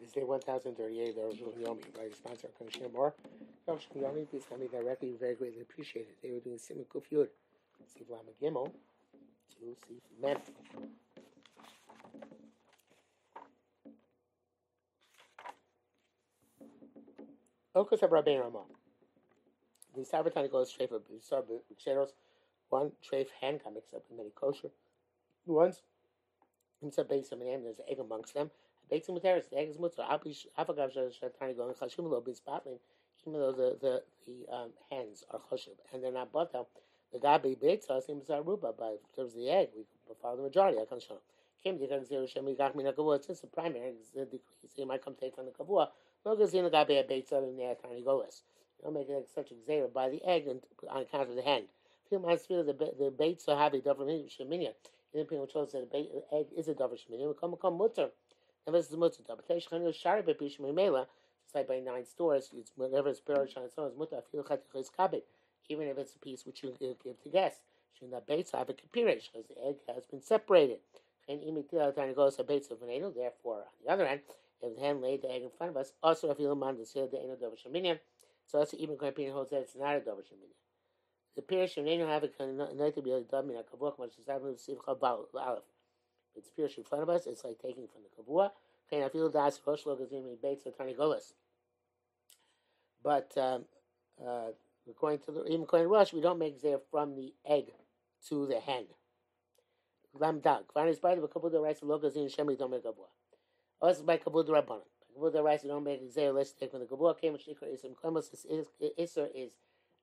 This day 1038 of Yomi by the sponsor Commissioner Moore. Yomi, please tell me directly, very greatly appreciated. They were doing Simon Kufyud, Sif Lama Gimel, to Sif Men. Okas of Rabbein Ramah. The Sabbatani goes straight for Shadows. One treif hand mixed up with many kosher ones. And so based on the name, there's egg amongst them. Bakes with the egg is mutter. Afagav Shatani going Chashim will be spotling, even though the the, the um, hens are choshev and they're not butter. The gabi us seems aruba, but in terms of the egg, we follow the majority. I can show. Came the zero shem got me kavua. Just a primary the decrease. So you might come take from the kavua. No goes in the gabi a out in the tiny goes. You don't make it like such a zera by the egg and on account of the hen. Feel my feel the the baits are having double sheminia. The people chose that the egg is a double sheminia. We come come mutter. This is mutter. But Teish Chanu Shari Bepish Mimela, just like by nine stores, it's whatever it's Perish on its own is mutter. I feel Chatich Kabit, even if it's a piece which you give to guests. Should not bates have a kapirish because the egg has been separated. And imitila to go a bates of an Therefore, on the other hand, if the hen laid the egg in front of us, also if you man the seal the anal dover sheminian, so also even to holds that it's not a dover sheminian. The pirish and anal have a night to be a domina kavuk much as I will see aleph it's in of us, it's like taking from the kavua. But um, uh, according to the even according to Rush, we don't make there from the egg to the hen. Lam dag. Finally, by the kabud the rice logazim shemi don't make kavua. Also by kabud rabbanon. Kabud rice don't make there. Let's take from the kavua. Came with shikra isim klemos. Iser is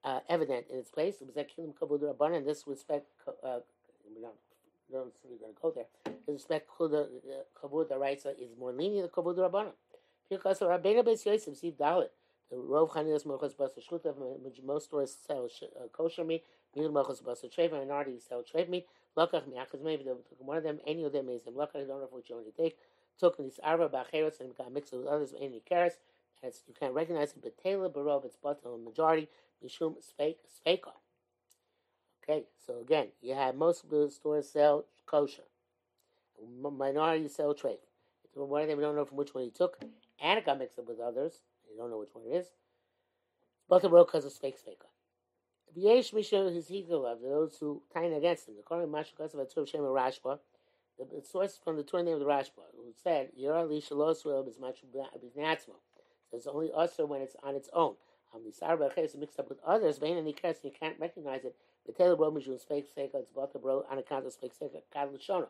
uh, evident in its place. It was that kilim kabud rabbanon. In this respect, uh, don't we're going to go there. With respect to the Kabud Raisa is more lenient than Kabud Rabbanim. Because the Rabbeinu Beis Yosef Siv Dalit, the Rov Chanidas Mochas Basa most stores sell uh, kosher meat, Mil Mochas Basa sell treif meat, one of them, any of them is them. Lokach, I don't know which one you take, took these Arva Bacheros and got mixed with others, any carrots, as you can't recognize it, but Taylor Barov, it's the majority, Mishum Sveika. Okay, so again, you have most of the stores sell kosher. Minority sell treif. One of them, we don't know from which one he took, and it got mixed up with others. You don't know which one it is. Of them because of fake faker. V'yesh misha his of those who tying against him. The Kohen Mashal Kasav Atzuv Shem Rashba, the source from the Torah name of the Rashba, who said, Yira Li Shalos Will is much Biznatzmo. So it's only usher when it's on its own. Um, the Sarba is mixed up with others, Vain and you can't recognize it the Taylor bro mishum fake fake it's bought the bro on account of fake fake kad l'shono.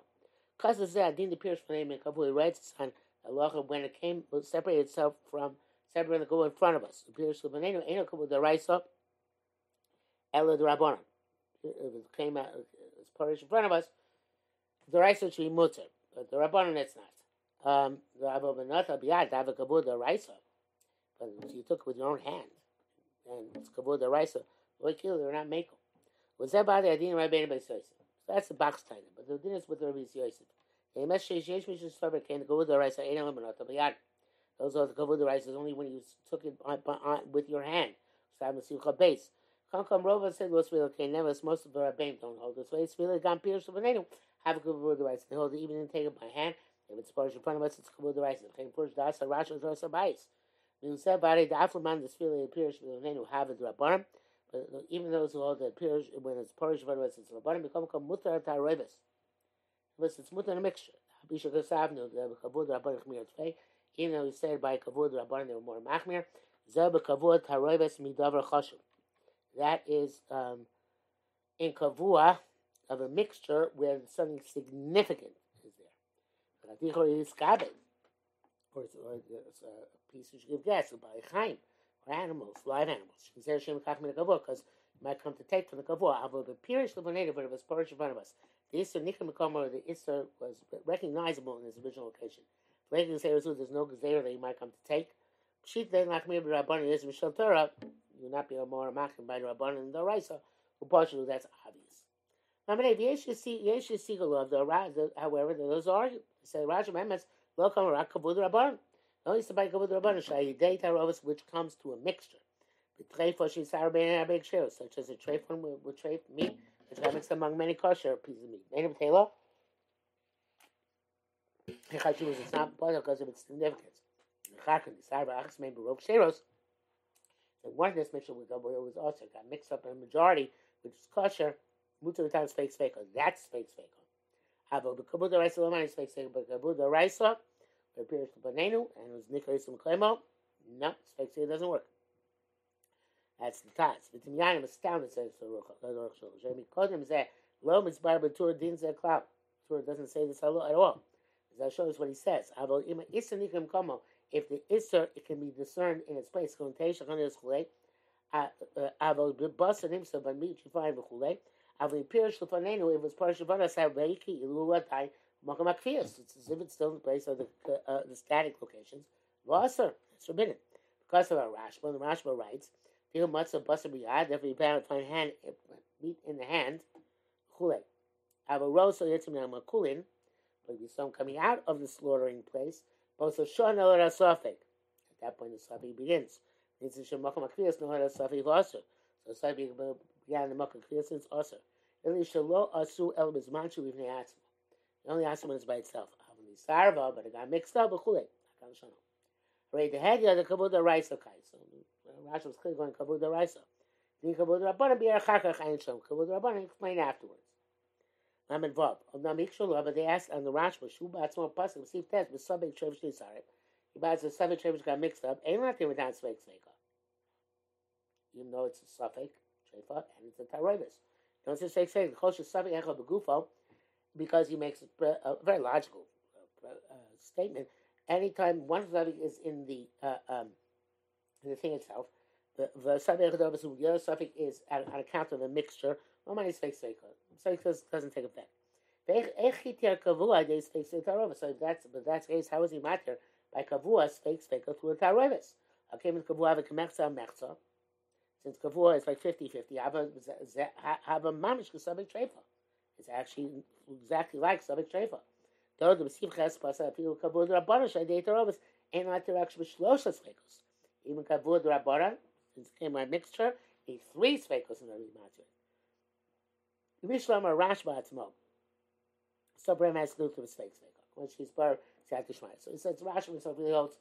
Because of that, din the pierce for name and kabul writes on Allah when it came separated itself from separating the kabul in front of us. The pierce of benenu ain't kabul the raisa ella the rabbanon. It came out as parish in front of us, the raisa should be mutter, but the rabbanon it's not. Um, the Abba Benata Biyad, have a kabul the raisa, but you took it with your own hand, and it's kabul the raisa. Like you, they're not makel. Was that by the Rabbeinu Beis Yosef? That's the box title, but the din is with Rabbi Yosef. The Yemesh Sheish Yesh Mishus Faber came to go with the rice. Ain't eliminate the biyad. Those are the with the rice is only when you took it on, on, uh, with your hand. So I'm a simcha base. Kankam Rova said was really okay. Never most of the Rabbein don't hold this way. It's really gone with an Have a with the rice. They hold it even and take it by hand. If it's pushed in front of us, it's with the rice. If it's pushed das, a rash or a bais. We said it. The Aflaman, this really appears an have it rabbanim. But even those who hold that pirish, when it's parish otherwise it's rabbanim, become become mutar taroivis. Unless it's mutar a mixture. Habisha kasavnu the kavud rabbanim chmir tzvei. Even though he said by kavud rabbanim they were more machmir. Zeh bekavud taroivis midavar chashuv. That is um, in kavua of a mixture where something significant is there. Or it's, or it's a piece which you give gas by chaim or animals, live animals. Because it might come to take from the kavua. But it was parish in front of us. The Isser Nikim or the Isser was recognizable in its original location. Later there's no gezer that you might come to take. Is. You not be a more machim by the Rabbanan and the Raisa. Partially that's obvious. However, those are say Raja Memes, Lokam Rak Kabud. Which comes to a mixture. The such as a treif one with, with treif meat, which is mixed among many kosher pieces of meat. Made of Taylor. It's not because of its significance. And Chakra Nisar Ba'achas Mein Baruch Sheros. And one this mixture was, was also got mixed up in a majority, which is kosher, mutar the time fake sveka. That's fake. Avo the kabud the raisa lamani is fake sveka, but the it appears to banenu and it was nikaris and klemo. No, fake sveka doesn't work. That's the ties. But Timyanim astounded says the Ruch Shul. Jeremy Kodim said, Lo mitzbar b'tur din zeh klav. Tur doesn't say this at all. That shows what he says. Avo ima isa nikim komo if the Isser it can be discerned in its place, Avo Basan himself by meat you find Chule. Avo Pirish Lefanenu, if it's Parsha Vadas, have Reiki, Ilulatai, It's as if it's still in the place of the, uh, the static locations. Vaser, it's forbidden. Because of our Rashba, the Rashba writes, Feel Matzah Basar Biyad, if we find hand, meat in the hand, Chule. Rosa Yitzim Makulin, but we saw coming out of the slaughtering place, both a shon el rasafik. At that point, the safik begins. It's a shemakam akriyas no hara safik also. So safik began the makam akriyas since also. Eli shalo asu el bizmanchu livnei atzma. The only atzma is by itself. Sarva, but it got mixed up. Hakam shano. Right, the head, the kabud the raisa kai. So Rashi was clearly going kabud the raisa. The kabud the rabbanim be achakach ayin shom. Kabud the rabbanim explain afterwards. I'm involved. Oh, of Namik Shalom, but they asked on the Rashba, Shu Batzma Pasuk, receive test, but Sabik Trevish Nisarek. He buys the Sabik Trevish got mixed up. Ain't not there without Sveik Sveika. Even though it's a Suffolk, Trefa, and it's a Taroibus. Don't say Sveik Sveika. Choshe Sabik Echo Begufo, because he makes a, very logical uh, uh, statement. Anytime one Sabik is in the uh, um, the thing itself, the the the Suffolk is on account of a mixture. Sveik Sveika. So doesn't take effect. So that's but that's case. How is he matter by kavua fake fake through a tarovis? Okay, with kavua have a kemechza mechza. Since kavua is like 50-50, have a have a mamish kasabik trefa. It's actually exactly like sabik trefa. Though the b'siv ches pasa people kavua the rabbana shadei tarovis ain't like the actual shlosha svekos. Even kavua the rabbana since it came by mixture, a three svekos in the. Rishlam or Rashba Atzmo. So Bram has to to the snake snake. When she's bar Sat Shmai. So he says Rashba himself really holds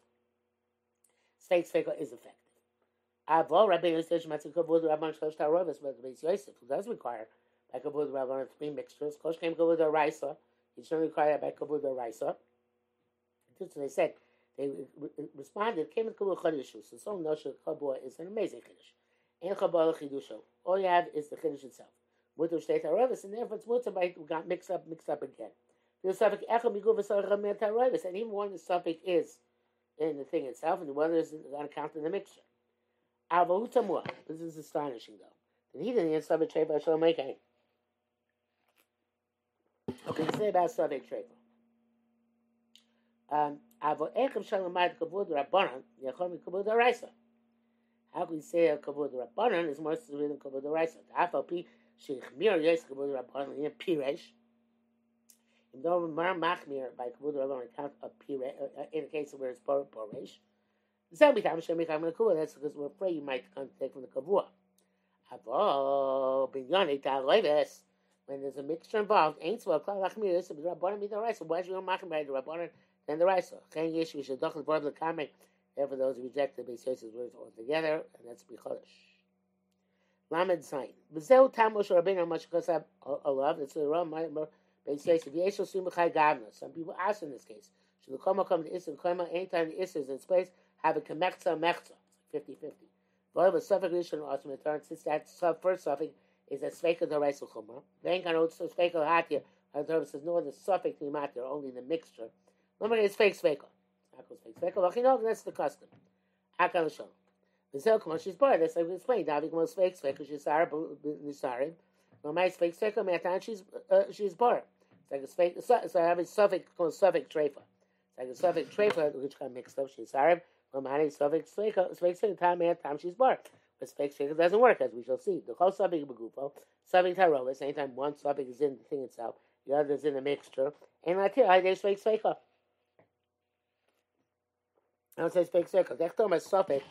snake snake is effective. Avo Rabbi Yosef Matzik Kavod Rabban Shlosh Tarovis, but the Yosef, who does require by Kavod Rabban three mixtures. Kosh came Kavod Raisa. He shouldn't require by Kavod Raisa. Just they said, they responded, came with Kavod Chadishu. So so Nosha Kavod is an amazing Chiddush. And Kavod Chidusho. All you have is the Chiddush itself mutter steht Aravis, and therefore it's mutter by got mixed up, mixed up again. The suffix echel miguv v'sarachem Aravis, and even when the suffix is in the thing itself, and the other is on account of the mixture. Avahutamua. This is astonishing, though. That he didn't answer suffix trade by Shalom Okay, let's say about suffix trade. Um, Avo echem shalamayt kavod rabbanan yachom kavod araisa. How can we say a kavod rabbanan is more severe than kavod araisa? The afal Shechmir yes kavod rabban in piresh. If though mar machmir by kavod rabban account of piresh in a case where it's poresh. The same time Shem Mecham Lekua. That's because we're afraid you might come take from the kavua. Avo binyani ta'aleves. When there's a mixture involved, ain't so klal lachmir this is rabbanim be the rice. Why is you machmir by the rabbanim then the rice? Chen yesh we should dochel the kamek. Therefore, those who reject the Beis Yosef's words altogether, and that's bichodesh. Lamed sign. V'zeu tamush rabbeinu mashkasab alav. It's a ram. Beis Yosef yeshel sim b'chai gavna. Some people ask in this case. Should the koma come to Isser koma anytime the Isser is in space have a kemechza mechza. 50-50. Voiv a suffix rishon ultimate turn since that first suffix is a sveka the reisel chumra. Then can also sveka hatia. The Torah says no the suffix matter only the mixture. Remember it's fake sveka. Akos fake sveka. V'chinog that's the custom. Akal shalom. V'zel k'mo she's bar. That's like we explained. Davi k'mo fake sveka she's sar nisarim. My fake sveka me'atan she's uh, she's bar. Like a fake. So I have a suffix called suffix treifa. It's like a suffix treifa which got mixed up. She's sarim. My suffix sveka sveka sveka time me'atan she's bar. But fake sveka doesn't work as we shall see. The whole suffix begufo suffix tarovis. Anytime one suffix is in the thing itself, the other is in the mixture. And I there's fake sveka. I don't say sveka. That's talking about suffix.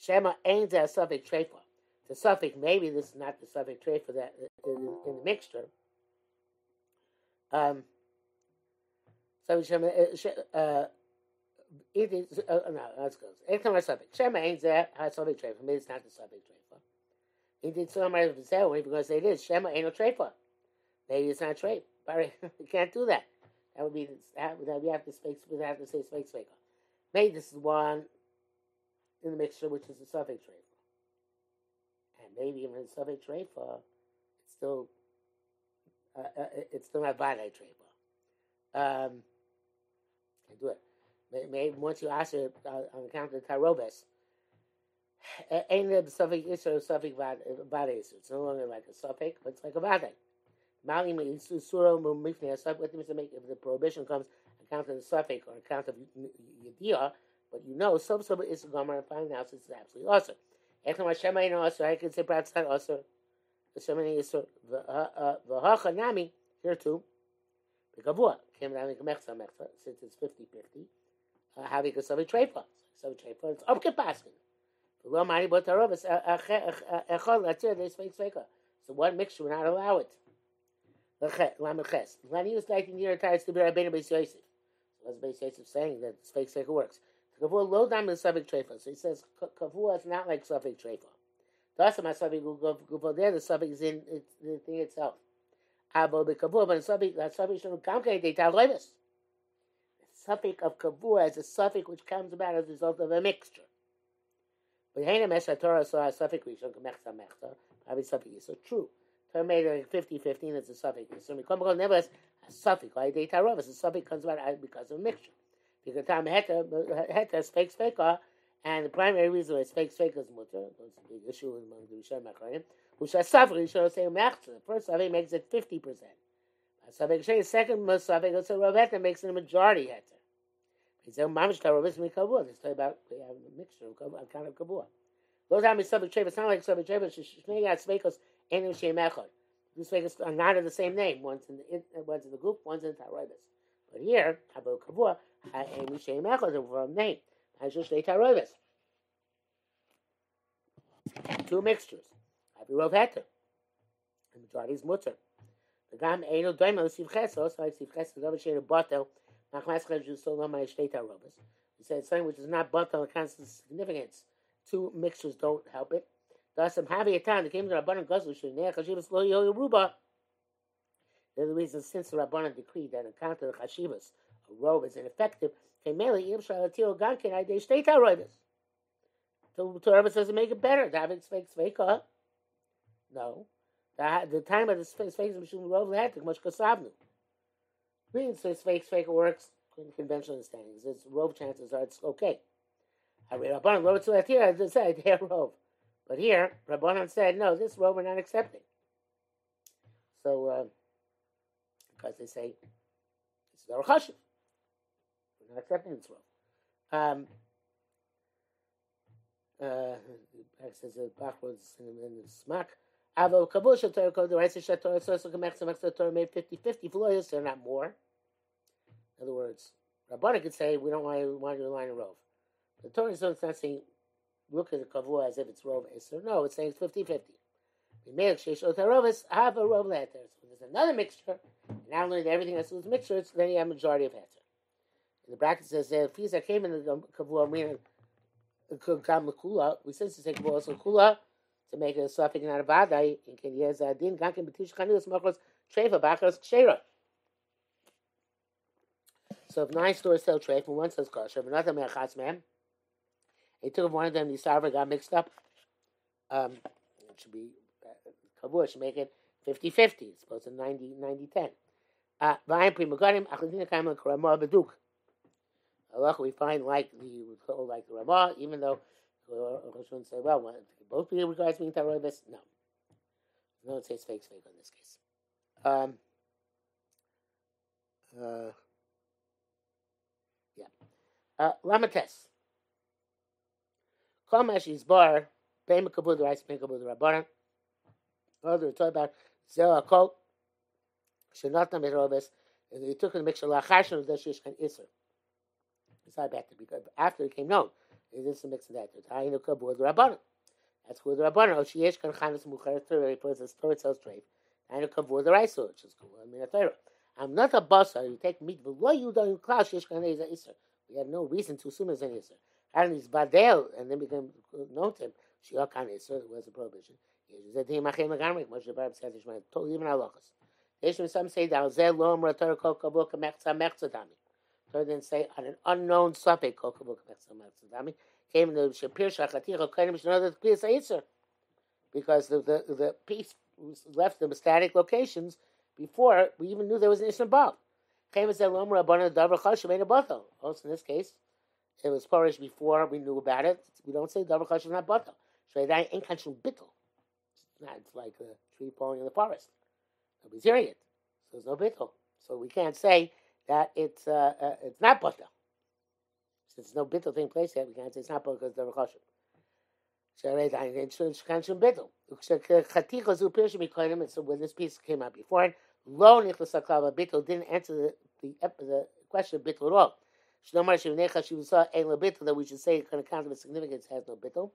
Shema ain't a suffix trefa. The suffix, maybe this is not the suffix trefa that in, in the mixture. Um, so Shema, uh, it is, uh, no, let's go. Anytime I subject. Shema ain't there, has subject treifa. Maybe it's not the subject treifa. He did so much when you're going to say it is, Shema ain't no treifa. Maybe it's not treif. But you can't do that. That would be, that we have to speak, we have to say speak, speak. Maybe this is one in the mixture, which is the suffix treifa. And maybe even the suffix treifa, it's still, uh, uh, it's still not vadai treifa. Um, I do it. Maybe once you ask it uh, on account of tarobes, ain't the suffix isur suffix vade It's no longer like a suffix, but it's like a vade. Mali isuro mifnei suffix. What to make if the prohibition comes on account of the suffix or account of yediyah, but you know some sub is a gomer and finding out it's absolutely awesome. Echem Hashem ain't awesome. I can say perhaps not awesome. The Shemini Yisur v'hacha nami here too. The Gavua came down in mechza mechza since it's 50-50. Uh, having a savi treifa, savi treifa, it's up capacity. Lo mani but tarobas echol latzir they speak sveka. So one mixture would not allow it. Lameches. When he was like in the ties to be Rabbeinu Beis Yosef. So what's Beis Yosef saying that fake sveka works? Kavua low down the suffix treifa. So he says kavua is not like suffix treifa. That's my suffix gufo there. The suffix is in the thing itself. Abo bekavua, but suffix that suffix should come they tell loivis suffix of kavua as a suffix which comes about as a result of a mixture. A is so true. Torah made it 50 15 it's a suffix. So we come never as a suffix. Why they tarov? A suffix comes about because of a mixture. Because time heta heta fake feka, and the primary reason why it's fake feka is mutter. That's a big issue among the Rishon Machraim. Which is suffix. You should say mechta. The first suffix makes it 50 percent. Suffix second suffix, so Rav Heta makes it a majority heta. He said, "Mamish karobis mi kavua." They say about we have a mixture of kind of kavua. Those are subject treva. It's not like subject treva. Shnei got sveikos enim shem echad. These sveikos are not of the same name. One's in the one's in the group. One's in tarobis. But here, about kavua, enim shem echad is from name. Hashush shnei tarobis. Two mixtures. Happy rov heter. The majority is mutter. The gam eino doimo sivchesos like sivchesos. Over shade of botel. He said something which is not but on account constant significance. Two mixtures don't help it. Thus, I'm having a time. The came to Rabbanan Gazlu Shinei Chashivas Lo Yo Ruba. There's the reason since the Rabbanan decreed that of the Chashivas, a robe is ineffective. Kemeli Yim Shalatil Gankin I Dei Shtei Tarobis. So Torah says to make it better. David speaks Sveika. No. The, the time of the Sveika Mishum Rov Lehetik Mush Kasavnu. Means this fake fake works in conventional understandings. Its rove chances are it's okay. I read Rabbanan wrote to here. I just said they rove, but here Rabbanan said no. This rove we're not accepting. So uh, because they say it's very chashiv, we're not accepting this rove. Um, uh, says the backwards in the smack. Avo kabusha Torah code the rights of Torah so so kamech Torah made 50-50 floyas, they're not more. In other words, Rabbana could say we don't want to want to line a rove. The Torah is not saying look at the kavua as if it's rove iser. No, it's saying it's 50-50. We make sheish otarovis have a rove letter. So there's another mixture. And now learning everything that's with mixtures, then you have majority of heter. In the bracket says if he's came in the kavua meaning we said to say kavua also kula to make a suffix not a vadai, in can yes adin gankin betish chanilus machos treva bachos kshera. So if nine stores sell treif and one says kosher, but another mechas man, he took one of them, the sarva got mixed up. Um, it should be uh, kavur should make it 50-50. It's supposed to 90 90 10. Uh, we find like the like the Ramah, even though Roshun say, well, both people regards being Taroibis? No. No, it says fake, fake in this case. Um, uh, yeah. Uh, Lamates. Kamash is bar, Payma Kabud, Rice, Payma Kabud, Rabbaran. Other talk about Zera Kol, Shenatna Merovis, and he took the mixture of Lachashon of the Shishkan Isser. It's not bad to be good. After it came known, is this a mix of that? It's high nukah bo'ad rabban. That's who oh, the rabban. Oh, kan chanus mucher to where he puts his spirit cells trade. High nukah bo'ad raiso, which is cool. I mean. I'm not a boss, so you take meat, but what you don't in class, she is kan eza iser. We have no reason to assume it's an iser. And it's badel, and then we can note him. She all kan iser, was a prohibition. He is a him again like Moshe Barab says, he's my tol, even alochus. Is some say, that I'll zeh lo'om ratar kol kabo kamechza mechza. So then say on an unknown suffix came the Shapir Shachaticha Kainim Shnodar Pias Isser. Because the, the, the piece left the static locations before we even knew there was an Isser involved. Came as Lom Rabbanah Davar Chashem Ein Abathel. Also in this case, it was Porish before we knew about it. We don't say Davar Chashem not Bathel. So that ain't Kanshum Bittel. It's like a tree falling in the forest. Nobody's hearing it. So there's no bittul. So we can't say that it's uh, uh, it's not butter. Since no bittul taking place yet, we can't say it's not because it's chashim. So when this piece came out before, lo nichlas bittul didn't answer the, the, the question of bittul at all. That we should say kind of count of significance has no bittul.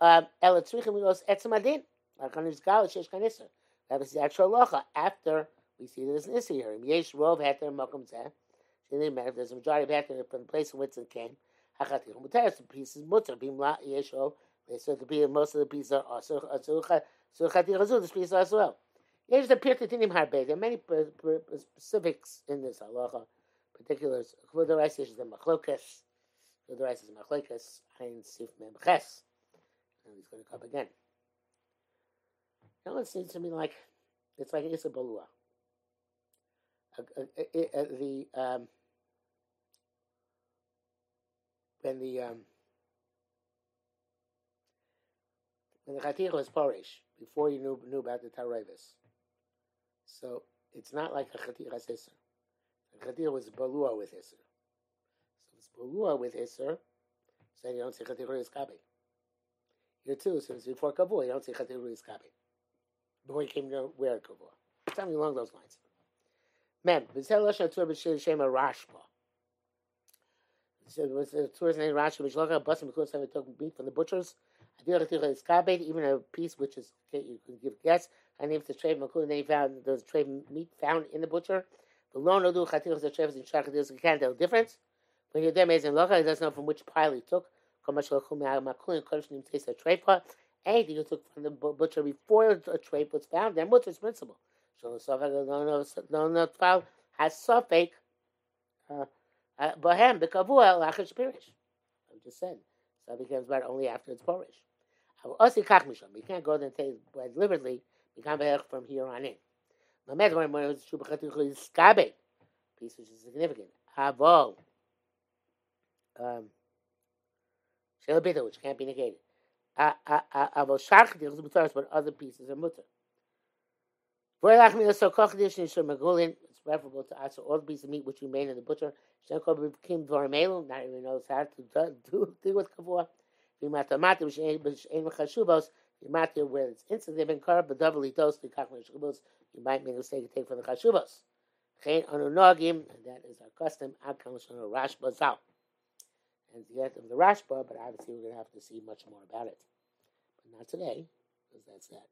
Um, Ela tzrichim los etzem adin. That was the actual locha. After we see there's an issue here. Yesh rov heter makom zeh. It didn't matter if there's a majority of heter from the place in which it came, hachatich muteres. The piece is. Bim la yesh rov. Be most of the pieces are so so chatich azu. This piece as well. Yesh the pirtei tinim harbe. There are many specifics in this halacha. Particulars. For the rest is the machlokas. For the rest is machlokas. Ein sif mem ches. And he's going to come again. Now it seems to me like it's like Isabalua. The um, when the um, when the Chatira was Porish, before you knew knew about the Tarevis. So it's not like a Chatira Isser. The Chatira was Balua with Isser. So it's Balua with Isser, so you don't say Chatira is Kabi. Here too, since before Kavua, you don't say Chatira is Kabi before he came to wear kavua. Something along those lines. Mem, v'zel lashon tur b'shem a rashba. So was a tourist named Rashi, at busting because I took meat from the butchers. I feel like it's garbage, even a piece which is you can give guess. I named the trade makul, they found the trade meat found in the butcher. The loan no do chatir the trade in shakatis. You can't tell the difference. When you're there, amazing look, he doesn't know from which pile he took. Kamash lakum makul and kodesh nim taste the trade pot anything you took from the butcher before a trait was found, then what's responsible? So the Safek no no file has Safek uh, uh, Bohem Bekavua I just said. So it becomes only after it's Porish. You can't go there and say deliberately become from here on in. Piece which is significant. Havol. Um, which can't be negated. But other pieces are mutar. It's preferable to ask all the pieces of meat which remain in the butcher. Shenko became dvarmelu, not even knows how to do, deal with kavua. Vimatamati, which ain't chashubos, Vimati, where it's instantly been carved, but doubly dosed, the kakman shubos, you might make a mistake to take from the chashubos. Chen anunogim, and that is our custom, akam shana rashba zal and the end of the Rashba, but obviously we're going to have to see much more about it. But not today, because that's that.